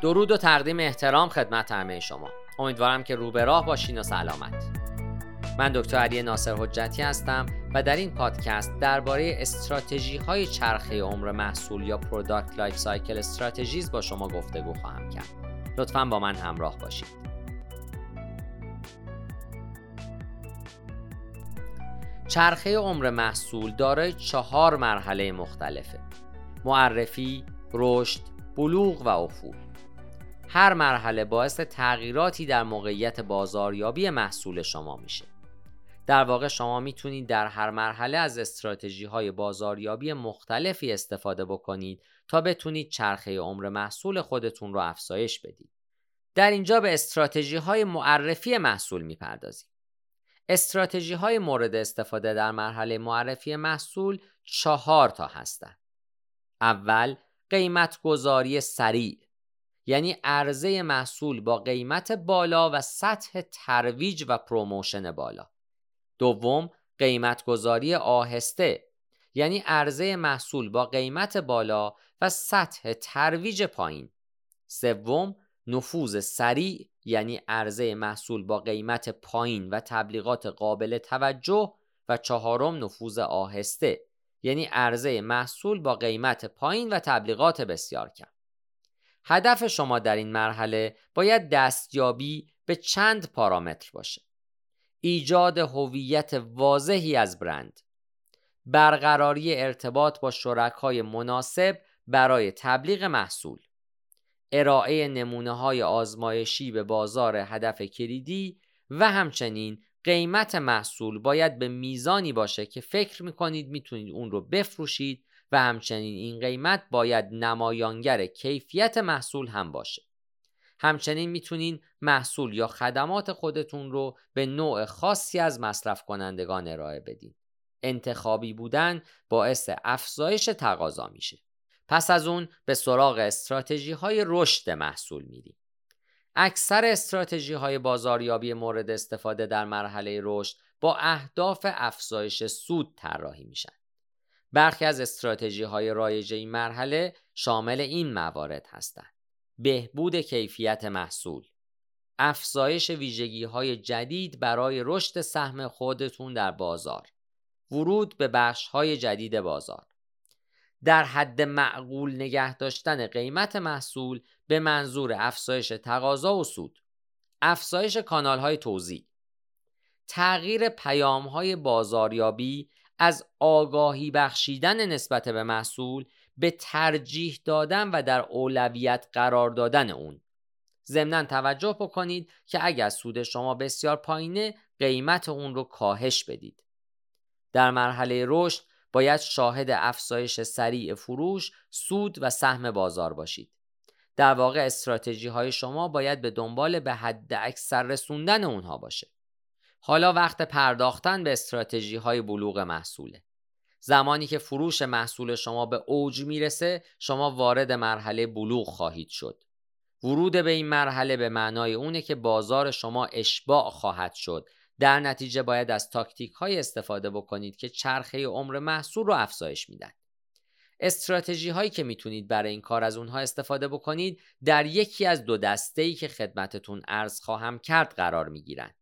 درود و تقدیم احترام خدمت همه شما. امیدوارم که رو به راه باشین و سلامت. من دکتر علی ناصر حجتی هستم و در این پادکست درباره استراتژی های چرخه عمر محصول یا product life cycle strategies با شما گفتگو خواهم کرد. لطفا با من همراه باشید. چرخه عمر محصول دارای چهار مرحله مختلفه. معرفی، رشد، بلوغ و افول. هر مرحله باعث تغییراتی در موقعیت بازاریابی محصول شما میشه در واقع شما می‌تونید در هر مرحله از استراتژی های بازاریابی مختلفی استفاده بکنید تا بتونید چرخه عمر محصول خودتون رو افزایش بدید. در اینجا به استراتژی های معرفی محصول می‌پردازیم. استراتژی های مورد استفاده در مرحله معرفی محصول چهار تا هستند. اول قیمت گذاری سریع یعنی عرضه محصول با قیمت بالا و سطح ترویج و promotion بالا. دوم قیمت گذاری آهسته یعنی عرضه محصول با قیمت بالا و سطح ترویج پایین. سوم نفوذ سریع یعنی عرضه محصول با قیمت پایین و تبلیغات قابل توجه و چهارم نفوذ آهسته یعنی عرضه محصول با قیمت پایین و تبلیغات بسیار کم. هدف شما در این مرحله باید دستیابی به چند پارامتر باشه. ایجاد هویت واضحی از برند برقراری ارتباط با شرکای مناسب برای تبلیغ محصول ارائه نمونه های آزمایشی به بازار هدف کلیدی و همچنین قیمت محصول باید به میزانی باشه که فکر می‌کنید می‌تونید اون رو بفروشید و همچنین این قیمت باید نمایانگر کیفیت محصول هم باشه همچنین می‌تونین محصول یا خدمات خودتون رو به نوع خاصی از مصرف کنندگان ارائه بدین. انتخابی بودن باعث افزایش تقاضا میشه. پس از اون به سراغ استراتژی های رشد محصول میریم. اکثر استراتژی های بازاریابی مورد استفاده در مرحله رشد با اهداف افزایش سود طراحی میشن. برخی از استراتژی های رایج این مرحله شامل این موارد هستند. بهبود کیفیت محصول. افزایش ویژگی های جدید برای رشد سهم خودتون در بازار. ورود به بخش های جدید بازار. در حد معقول نگه داشتن قیمت محصول به منظور افزایش تقاضا و سود. افزایش کانال های توزیع. تغییر پیام های بازاریابی از آگاهی بخشیدن نسبت به محصول به ترجیح دادن و در اولویت قرار دادن اون. ضمنا توجه بکنید که اگر سود شما بسیار پایینه قیمت اون رو کاهش بدید. در مرحله رشد باید شاهد افزایش سریع فروش سود و سهم بازار باشید. در واقع استراتژی های شما باید به دنبال به حد اکثر رسوندن اونها باشه. حالا وقت پرداختن به استراتژی های بلوغ محصوله. زمانی که فروش محصول شما به اوج می‌رسه شما وارد مرحله بلوغ خواهید شد. ورود به این مرحله به معنای اونه که بازار شما اشباع خواهد شد. در نتیجه باید از تاکتیک های استفاده بکنید که چرخه عمر محصول رو افزایش میدن استراتژی هایی که می‌تونید برای این کار از اونها استفاده بکنید در یکی از دو دسته ای که خدمتتون عرض خواهم کرد قرار می‌گیرند.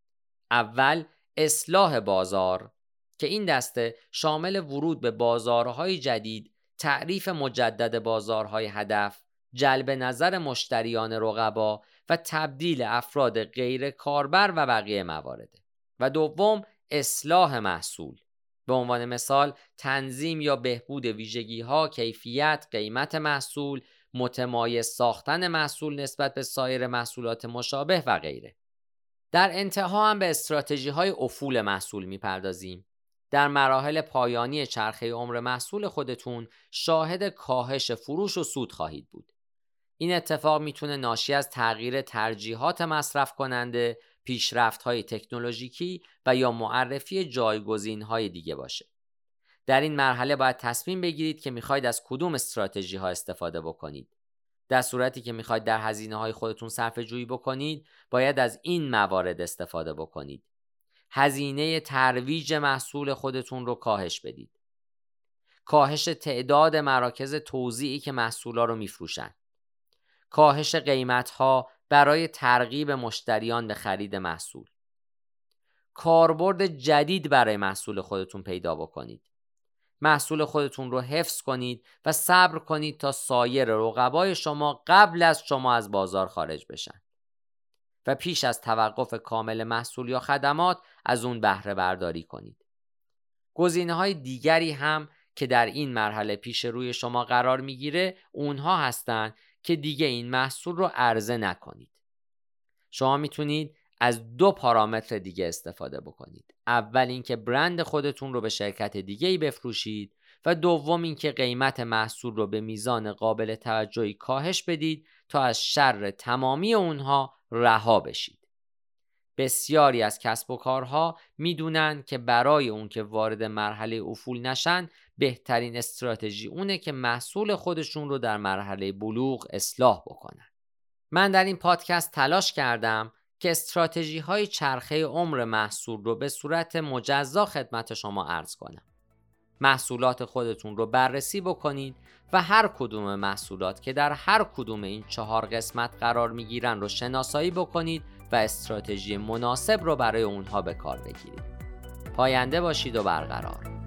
اول اصلاح بازار که این دسته شامل ورود به بازارهای جدید، تعریف مجدد بازارهای هدف، جلب نظر مشتریان رقبا و تبدیل افراد غیر کاربر و بقیه موارده و دوم اصلاح محصول به عنوان مثال تنظیم یا بهبود ویژگی ها، کیفیت، قیمت محصول، متمایز ساختن محصول نسبت به سایر محصولات مشابه و غیره. در انتها هم به استراتژی های افول محصول می‌پردازیم در مراحل پایانی چرخه عمر محصول خودتون شاهد کاهش فروش و سود خواهید بود. این اتفاق می‌تونه ناشی از تغییر ترجیحات مصرف کننده، پیشرفت های تکنولوژیکی و یا معرفی جایگزین های دیگه باشه. در این مرحله باید تصمیم بگیرید که می‌خواید از کدوم استراتژی ها استفاده بکنید. در صورتی که می‌خواید در هزینه های خودتون صرفه جویی بکنید، باید از این موارد استفاده بکنید. هزینه ترویج محصول خودتون رو کاهش بدید. کاهش تعداد مراکز توزیعی که محصولا رو میفروشن. کاهش قیمت ها برای ترغیب مشتریان به خرید محصول کاربرد جدید برای محصول خودتون پیدا بکنید محصول خودتون رو حفظ کنید و صبر کنید تا سایر رقبای شما قبل از شما از بازار خارج بشن و پیش از توقف کامل محصول یا خدمات از اون بهره برداری کنید. گزینه های دیگری هم که در این مرحله پیش روی شما قرار می‌گیره اونها هستند که دیگه این محصول رو عرضه نکنید. شما می‌تونید از دو پارامتر دیگه استفاده بکنید. اول اینکه برند خودتون رو به شرکت دیگه ای بفروشید و دوم اینکه قیمت محصول رو به میزان قابل توجهی کاهش بدید تا از شر تمامی اونها رها بشید. بسیاری از کسب و کارها می‌دونن که برای اون که وارد مرحله افول نشن بهترین استراتژی اونه که محصول خودشون رو در مرحله بلوغ اصلاح بکنن. من در این پادکست تلاش کردم که استراتژی های چرخه عمر محصول رو به صورت مجزا خدمت شما عرض کنم. محصولات خودتون رو بررسی بکنید و هر کدوم محصولات که در هر کدوم این چهار قسمت قرار می‌گیرن رو شناسایی بکنید و استراتژی مناسب رو برای اونها به کار بگیرید. پاینده باشید و برقرار.